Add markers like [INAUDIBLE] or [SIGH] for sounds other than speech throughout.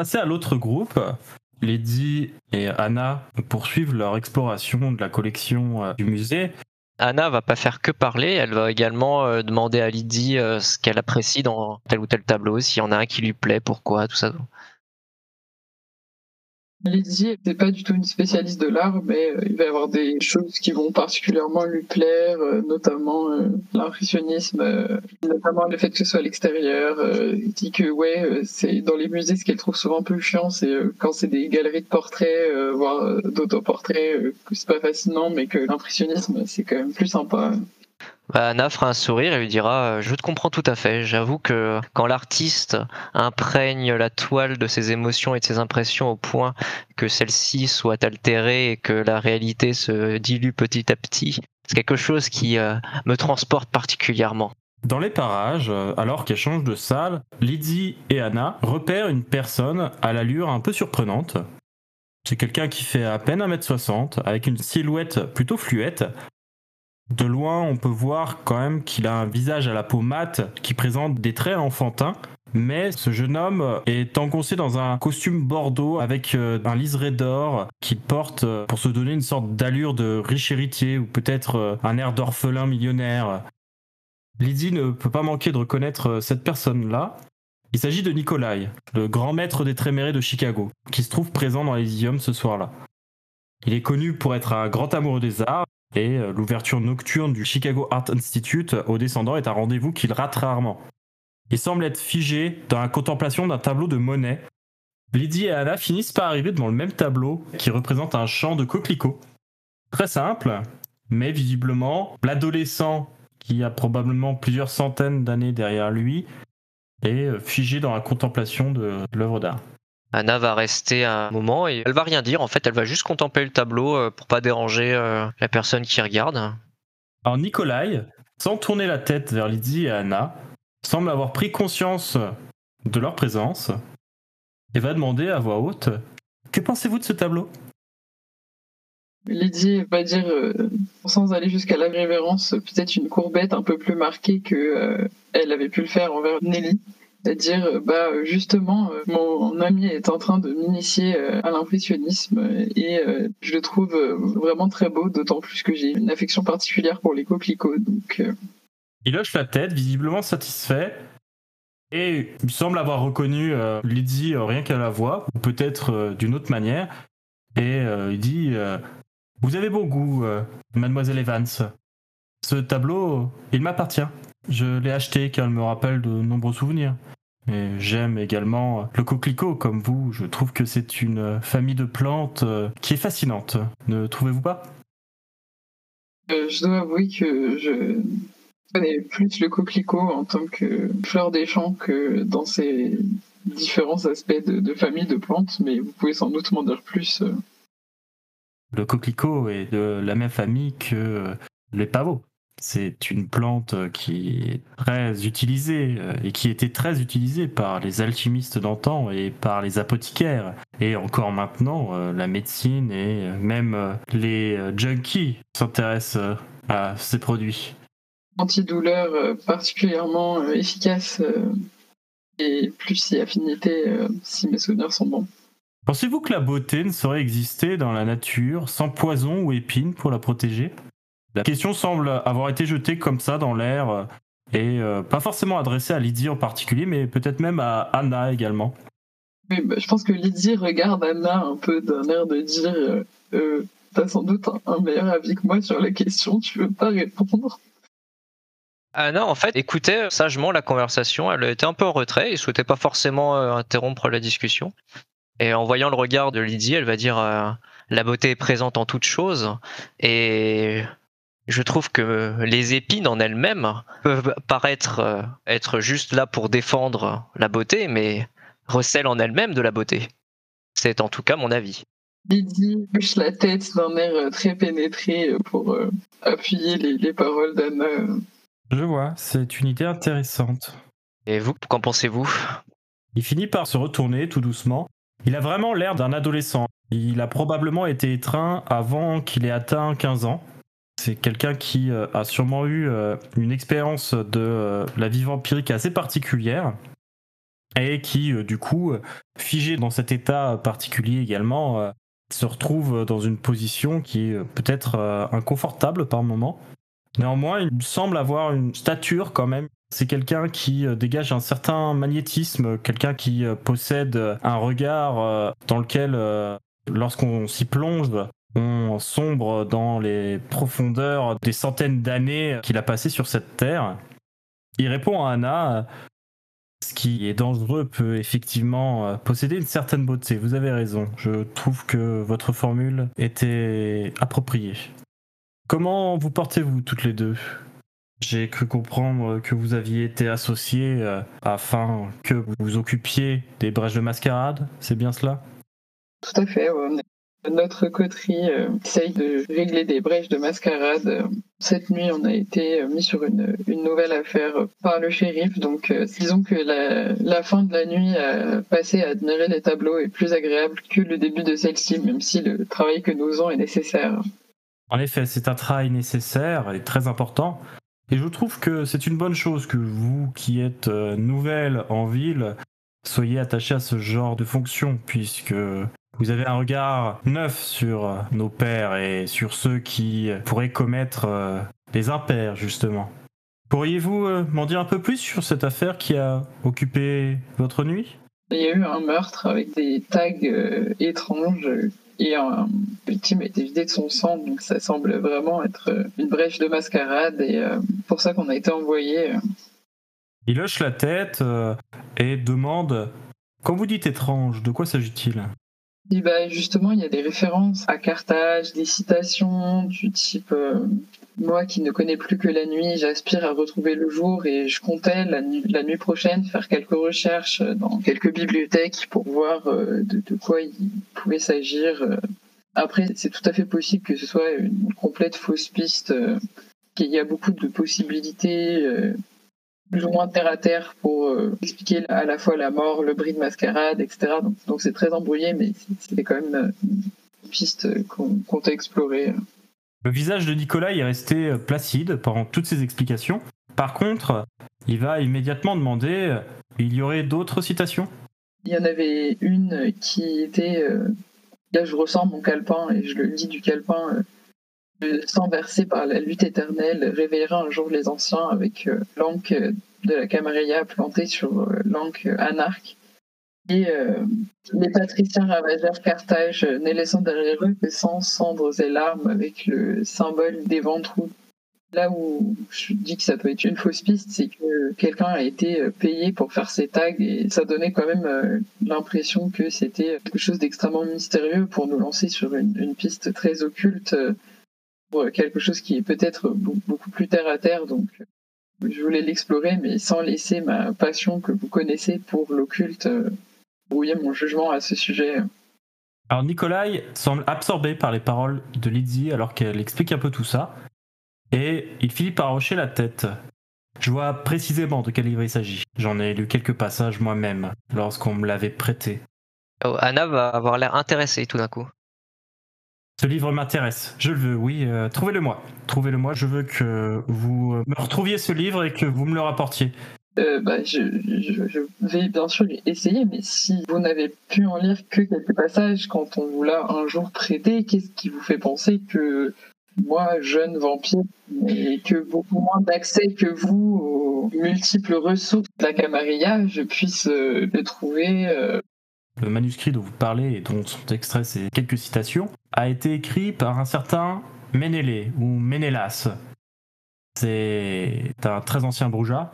Repasser à l'autre groupe. Lady et Anna poursuivent leur exploration de la collection euh, du musée. Anna va pas faire que parler, elle va également euh, demander à Lydie euh, ce qu'elle apprécie dans tel ou tel tableau, s'il y en a un qui lui plaît, pourquoi, tout ça. Lydie n'est pas du tout une spécialiste de l'art, mais euh, il va y avoir des choses qui vont particulièrement lui plaire, euh, notamment euh, l'impressionnisme, notamment le fait que ce soit à l'extérieur. il dit que ouais, c'est dans les musées ce qu'elle trouve souvent plus chiant, c'est quand c'est des galeries de portraits, voire d'autoportraits, que c'est pas fascinant, mais que l'impressionnisme c'est quand même plus sympa. Bah, Anna fera un sourire et lui dira euh, Je te comprends tout à fait. J'avoue que quand l'artiste imprègne la toile de ses émotions et de ses impressions au point que celle-ci soit altérée et que la réalité se dilue petit à petit, c'est quelque chose qui euh, me transporte particulièrement. Dans les parages, euh, alors qu'elles changent de salle, Lydie et Anna repèrent une personne à l'allure un peu surprenante. C'est quelqu'un qui fait à peine 1m60, avec une silhouette plutôt fluette, de loin, on peut voir quand même qu'il a un visage à la peau mate qui présente des traits enfantins. Mais ce jeune homme est engoncé dans un costume bordeaux avec euh, un liseré d'or qu'il porte euh, pour se donner une sorte d'allure de riche héritier ou peut-être euh, un air d'orphelin millionnaire. Lydie ne peut pas manquer de reconnaître cette personne-là. Il s'agit de Nikolai, le grand maître des Trémérés de Chicago, qui se trouve présent dans les idiomes ce soir-là. Il est connu pour être un grand amoureux des arts et euh, l'ouverture nocturne du Chicago Art Institute aux descendants est un rendez-vous qu'il rate rarement. Il semble être figé dans la contemplation d'un tableau de Monet. Lydie et Anna finissent par arriver devant le même tableau qui représente un champ de coquelicots. Très simple, mais visiblement, l'adolescent qui a probablement plusieurs centaines d'années derrière lui est euh, figé dans la contemplation de l'œuvre d'art. Anna va rester un moment et elle va rien dire. En fait, elle va juste contempler le tableau euh, pour pas déranger euh, la personne qui regarde. Alors Nikolai, sans tourner la tête vers Lydie et Anna, semble avoir pris conscience de leur présence et va demander à voix haute Que pensez-vous de ce tableau? Lydie va dire, euh, sans aller jusqu'à la révérence, peut-être une courbette un peu plus marquée que elle avait pu le faire envers Nelly. C'est-à-dire, euh, bah, justement, euh, mon ami est en train de m'initier euh, à l'impressionnisme et je le trouve vraiment très beau, d'autant plus que j'ai une affection particulière pour les coquelicots. Donc, Il hoche la tête, visiblement satisfait, et il semble avoir reconnu Lydie rien qu'à la voix, ou peut-être d'une autre manière, et il dit Vous avez bon goût, mademoiselle Evans. Ce tableau, il m'appartient. Je l'ai acheté car il me rappelle de nombreux souvenirs. Et j'aime également le coquelicot comme vous. Je trouve que c'est une famille de plantes euh, qui est fascinante. Ne trouvez-vous pas? Euh, Je dois avouer que je connais plus le coquelicot en tant que fleur des champs que dans ses différents aspects de, de famille de plantes, mais vous pouvez sans doute m'en dire plus. Euh. Le coquelicot est de la même famille que les pavots. C'est une plante qui est très utilisée euh, et qui était très utilisée par les alchimistes d'antan et par les apothicaires. Et encore maintenant, euh, la médecine et euh, même les junkies s'intéressent à ces produits. Antidouleur particulièrement efficace et plus si affinité si mes souvenirs sont bons. Pensez-vous que la beauté ne saurait exister dans la nature sans poison ou épines pour la protéger? La question semble avoir été jetée comme ça dans l'air euh, et euh, pas forcément adressée à Lydie en particulier, mais peut-être même à Anna également. Oui, bah, je pense que Lydie regarde Anna un peu d'un air de dire euh, T'as sans doute un, meilleur avis que moi sur la question, tu veux pas répondre? Anna, en fait, écoutait sagement la conversation. Elle était un peu en retrait et souhaitait pas forcément euh, interrompre la discussion. Et en voyant le regard de Lydie, elle va dire euh, La beauté est présente en toute chose. Et je trouve que les épines en elles-mêmes peuvent paraître euh, être juste là pour défendre la beauté, mais recèlent en elles-mêmes de la beauté. C'est en tout cas mon avis. Lydie bouge la tête d'un air euh, très pénétré euh, pour euh, appuyer les, les paroles d'Anna. Je vois, c'est une idée intéressante. Et vous, qu'en pensez-vous? Il finit par se retourner tout doucement. Il a vraiment l'air d'un adolescent. Il a probablement été étreint avant qu'il ait atteint 15 ans. C'est quelqu'un qui euh, a sûrement eu euh, une expérience de euh, la vie vampirique assez particulière et qui, du coup, figé dans cet état particulier également, se retrouve dans une position qui est peut-être inconfortable par moment. Néanmoins, il semble avoir une stature quand même. C'est quelqu'un qui dégage un certain magnétisme, quelqu'un qui possède un regard dans lequel, lorsqu'on s'y plonge, on sombre dans les profondeurs des centaines d'années qu'il a passées sur cette terre. Il répond à Anna, euh, ce qui est dangereux peut effectivement euh, posséder une certaine beauté. Vous avez raison, je trouve que votre formule était appropriée. Comment vous portez-vous toutes les deux? J'ai cru comprendre que vous aviez été associés euh, afin que vous vous occupiez des brèches de mascarade, c'est bien cela? Tout à fait, Notre coterie euh, essaye de régler des brèches de mascarade. Euh, Cette nuit, on a été euh, mis sur une, nouvelle affaire par le shérif. Donc, disons que la, fin de la nuit à passer à admirer les tableaux est plus agréable que le début de celle-ci, même si le travail que nous faisons est nécessaire. En effet, c'est un travail nécessaire et très important. Et je trouve que c'est une bonne chose que vous, qui êtes nouvelle en ville, soyez attaché à ce genre de fonction, puisque vous avez un regard neuf sur euh, nos pères et sur ceux qui euh, pourraient commettre euh, des impairs, justement. Pourriez-vous euh, m'en dire un peu plus sur cette affaire qui a occupé votre nuit? Il y a eu un meurtre avec des tags euh, étranges et un victime a été vidé de son sang, donc ça semble vraiment être une brèche de mascarade et pour ça qu'on a été envoyé. Il hoche la tête et demande Quand vous dites étrange, de quoi s'agit-il? Et bah, justement, il y a des références à Carthage, des citations du type euh, Moi qui ne connais plus que la nuit, j'aspire à retrouver le jour et je comptais la, nu- la nuit prochaine faire quelques recherches dans quelques bibliothèques pour voir euh, de, quoi il pouvait s'agir. euh. Après, c'est tout à fait possible que ce soit une complète fausse piste, qu'il y a beaucoup de possibilités. Plus ou moins terre à terre pour euh, expliquer à la fois la mort, le bris de mascarade, etc. Donc c'est très embrouillé, mais c'était quand même euh, une piste qu'on t'a explorée. Le visage de Nicolas est resté euh, placide pendant toutes ces explications. Par contre, il va immédiatement demander Il y aurait d'autres citations? Il y en avait une qui était... euh, là, je ressens mon calepin et je le lis du calepin. euh, versé par la lutte éternelle réveillera un jour les anciens avec euh, l'anque de la Camarilla plantée sur euh, l'anque anarque. Et euh, les patriciens ravagèrent Carthage, euh, ne laissant derrière eux que sang, cendres et larmes avec le symbole des ventrous. Là où je dis que ça peut être une fausse piste, c'est que quelqu'un a été euh, payé pour faire ces tags et ça donnait quand même l'impression que c'était quelque chose d'extrêmement mystérieux pour nous lancer sur une, piste très occulte, pour quelque chose qui est peut-être beau- beaucoup plus terre à terre. Donc euh, je voulais l'explorer, mais sans laisser ma passion que vous connaissez pour l'occulte euh, brouiller mon jugement à ce sujet. Alors Nikolai semble absorbé par les paroles de Lizzie alors qu'elle explique un peu tout ça. Et il finit par hocher la tête. Je vois précisément de quel livre il s'agit. J'en ai lu quelques passages moi-même lorsqu'on me l'avait prêté. Oh, Anna va avoir l'air intéressée tout d'un coup. Ce livre m'intéresse, je le veux, oui. euh, Trouvez-le moi. Trouvez-le moi. Je veux que vous euh, me retrouviez ce livre et que vous me le rapportiez. Euh, bah, je, vais bien sûr essayer, mais si vous n'avez pu en lire que quelques passages quand on vous l'a un jour prêté, qu'est-ce qui vous fait penser que moi, jeune vampire, et que beaucoup moins d'accès que vous aux multiples ressources de la Camarilla, je puisse le trouver Le manuscrit dont vous parlez et dont sont extraits ces quelques citations a été écrit par un certain Ménélé ou Ménélas. C'est un très ancien Brouja.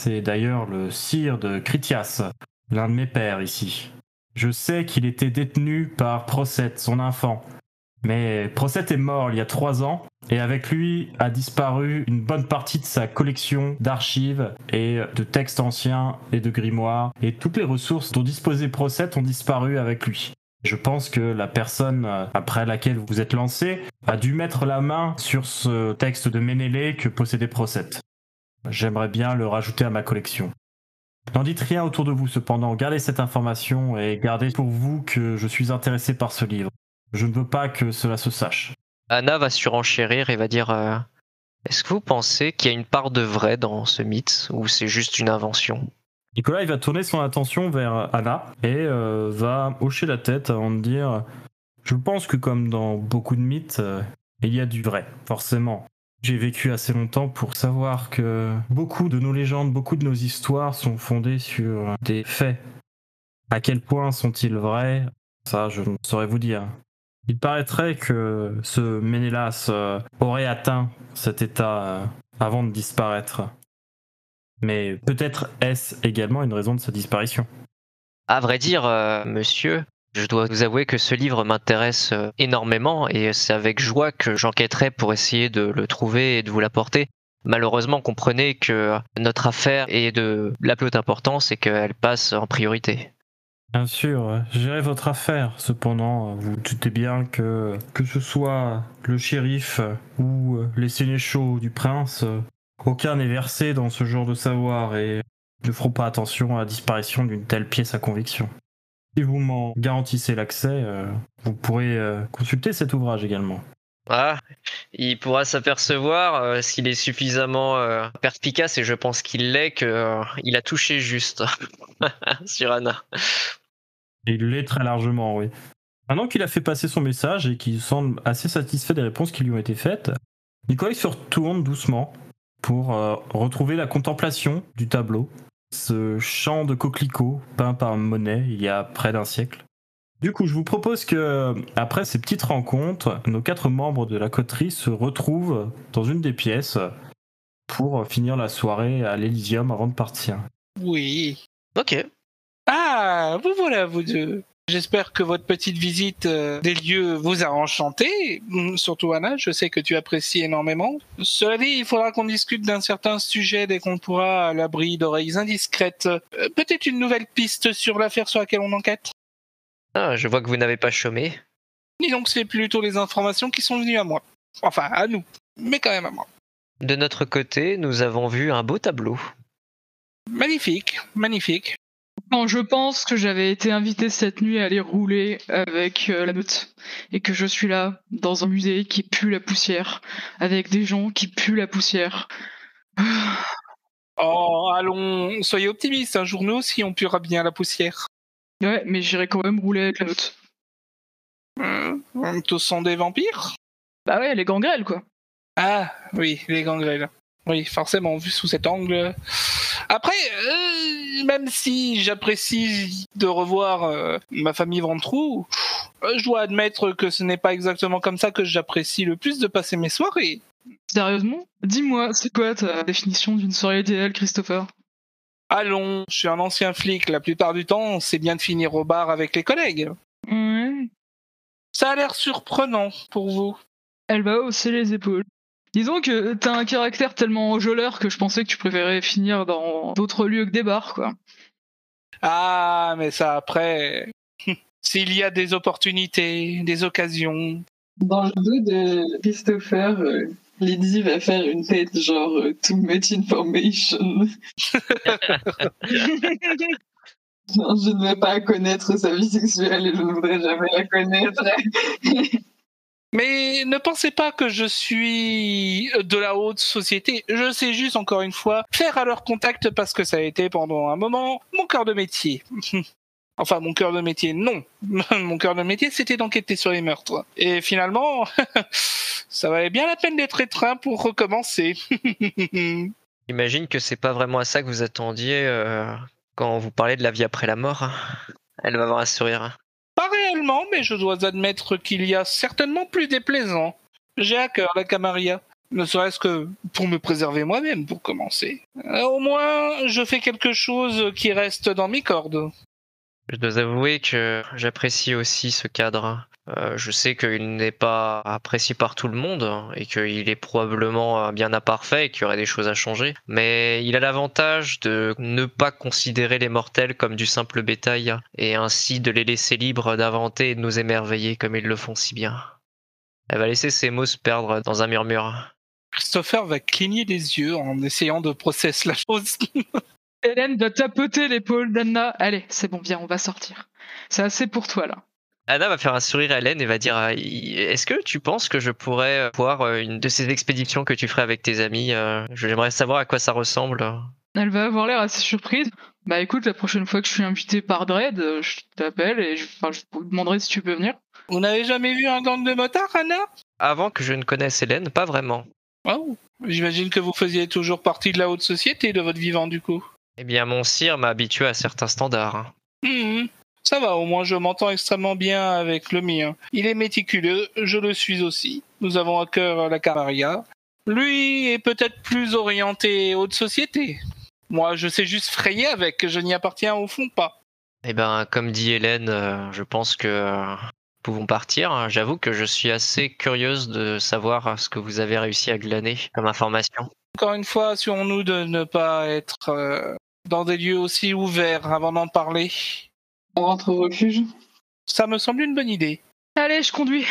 C'est d'ailleurs le sire de Critias, l'un de mes pères ici. Je sais qu'il était détenu par Procète, son enfant. Mais Procète est mort il y a trois ans, et avec lui a disparu une bonne partie de sa collection d'archives et de textes anciens et de grimoires, et toutes les ressources dont disposait Procète ont disparu avec lui. Je pense que la personne euh, après laquelle vous êtes lancé a dû mettre la main sur ce texte de Ménélé que possédait Procète. J'aimerais bien le rajouter à ma collection. N'en dites rien autour de vous cependant, gardez cette information et gardez pour vous que je suis intéressé par ce livre. Je ne veux pas que cela se sache. Anna va surenchérir et va dire euh, Est-ce que vous pensez qu'il y a une part de vrai dans ce mythe ou c'est juste une invention? Nicolas il va tourner son attention vers Anna et euh, va hocher la tête avant de dire Je pense que comme dans beaucoup de mythes, euh, il y a du vrai, forcément. J'ai vécu assez longtemps pour savoir que beaucoup de nos légendes, beaucoup de nos histoires sont fondées sur des faits. À quel point sont-ils vrais? Ça, je ne saurais vous dire. Il paraîtrait que ce Ménélas euh, aurait atteint cet état euh, avant de disparaître. Mais peut-être est-ce également une raison de sa disparition. À vrai dire, euh, monsieur, je dois vous avouer que ce livre m'intéresse énormément et c'est avec joie que j'enquêterai pour essayer de le trouver et de vous l'apporter. Malheureusement, comprenez que notre affaire est de la plus haute importance et qu'elle passe en priorité. Bien sûr, gérez votre affaire. Cependant, vous doutez bien que que ce soit le shérif ou les sénéchaux du prince, aucun n'est versé dans ce genre de savoir et ne feront pas attention à la disparition d'une telle pièce à conviction. Si vous m'en garantissez l'accès, euh, vous pourrez euh, consulter cet ouvrage également. Ah, il pourra s'apercevoir euh, s'il est suffisamment perspicace et je pense qu'il l'est qu'il a touché juste [LAUGHS] sur Anna. Il l'est très largement, oui. Maintenant qu'il a fait passer son message et qu'il semble assez satisfait des réponses qui lui ont été faites, Nicolas se retourne doucement pour euh, retrouver la contemplation du tableau, ce champ de coquelicots peint par Monet il y a près d'un siècle. Du coup, je vous propose que, après ces petites rencontres, nos quatre membres de la coterie se retrouvent dans une des pièces pour finir la soirée à l'Elysium avant de partir. Oui. Ok. Ah, vous voilà, vous deux. J'espère que votre petite visite euh, des lieux vous a enchanté, mm, surtout Anna, je sais que tu apprécies énormément. Cela dit, il faudra qu'on discute d'un certain sujet dès qu'on pourra à l'abri d'oreilles indiscrètes. Euh, Peut-être une nouvelle piste sur l'affaire sur laquelle on enquête? Ah, je vois que vous n'avez pas chômé. Disons que c'est plutôt les informations qui sont venues à moi. Enfin, à nous, mais quand même à moi. De notre côté, nous avons vu un beau tableau. Magnifique, magnifique. Quand je pense que j'avais été invité cette nuit à aller rouler avec euh, la meute et que je suis là dans un musée qui pue la poussière avec des gens qui puent la poussière. Oh, allons, soyez optimistes, un jour nous aussi on puera bien la poussière. Ouais, mais j'irai quand même rouler avec la meute. Hum, tous sont des vampires? Bah ouais, les gangrels quoi. Ah, oui, les gangrels. Oui, forcément, vu sous cet angle. Après, euh, même si j'apprécie de revoir euh, ma famille Ventrou, euh, je dois admettre que ce n'est pas exactement comme ça que j'apprécie le plus de passer mes soirées. Sérieusement? Dis-moi, c'est quoi ta définition d'une soirée idéale, Christopher? Allons, je suis un ancien flic, la plupart du temps, c'est bien de finir au bar avec les collègues. Ouais. Ça a l'air surprenant pour vous. Elle va hausser les épaules. Disons que t'as un caractère tellement enjôleur que je pensais que tu préférais finir dans d'autres lieux que des bars, quoi. Ah, mais ça après, [LAUGHS] s'il y a des opportunités, des occasions. Dans le dos de Christopher, euh, Lydie va faire une tête genre euh, too much information. [LAUGHS] Non, je ne vais pas connaître sa vie sexuelle et je ne voudrais jamais la connaître. [LAUGHS] Mais ne pensez pas que je suis de la haute société. Je sais juste, encore une fois, faire à leur contact parce que ça a été pendant un moment mon cœur de métier. [LAUGHS] Enfin, mon cœur de métier, non. [LAUGHS] Mon cœur de métier, c'était d'enquêter sur les meurtres. Et finalement, [LAUGHS] ça valait bien la peine d'être étreint pour recommencer. J'imagine que c'est pas vraiment à ça que vous attendiez euh, quand vous parlez de la vie après la mort. hein. Elle va avoir un sourire. Mais je dois admettre qu'il y a certainement plus déplaisant. J'ai à cœur la Camarilla. Ne serait-ce que pour me préserver moi-même, pour commencer. Euh, au moins, je fais quelque chose qui reste dans mes cordes. Je dois avouer que j'apprécie aussi ce cadre. Euh, je sais qu'il n'est pas apprécié par tout le monde et qu'il est probablement bien imparfait et qu'il y aurait des choses à changer. Mais il a l'avantage de ne pas considérer les mortels comme du simple bétail et ainsi de les laisser libres d'inventer et de nous émerveiller comme ils le font si bien. Elle va laisser ses mots se perdre dans un murmure. Christopher va cligner des yeux en essayant de processer la chose. Hélène va tapoter l'épaule d'Anna. Allez, c'est bon, viens, on va sortir. C'est assez pour toi là. Anna va faire un sourire à Hélène et va dire Est-ce que tu penses que je pourrais voir une de ces expéditions que tu ferais avec tes amis J'aimerais savoir à quoi ça ressemble. Elle va avoir l'air assez surprise. Bah écoute, la prochaine fois que je suis invité par Dredd, je t'appelle et je, enfin, je vous demanderai si tu peux venir. Vous n'avez jamais vu un gang de motards, Anna? Avant que je ne connaisse Hélène, pas vraiment. Oh, j'imagine que vous faisiez toujours partie de la haute société de votre vivant du coup. Eh bien, mon sire m'a habitué à certains standards. Hein. Ça va, au moins je m'entends extrêmement bien avec le mien. Il est méticuleux, je le suis aussi. Nous avons à cœur la Camaria. Lui est peut-être plus orienté haute société. Moi, je sais juste frayer avec, je n'y appartiens au fond pas. Eh ben, comme dit Hélène, euh, je pense que euh, nous pouvons partir. J'avoue que je suis assez curieuse de savoir ce que vous avez réussi à glaner comme information. Encore une fois, assurons-nous de ne pas être euh, dans des lieux aussi ouverts avant d'en parler. On rentre au refuge Ça me semble une bonne idée. Allez, je conduis.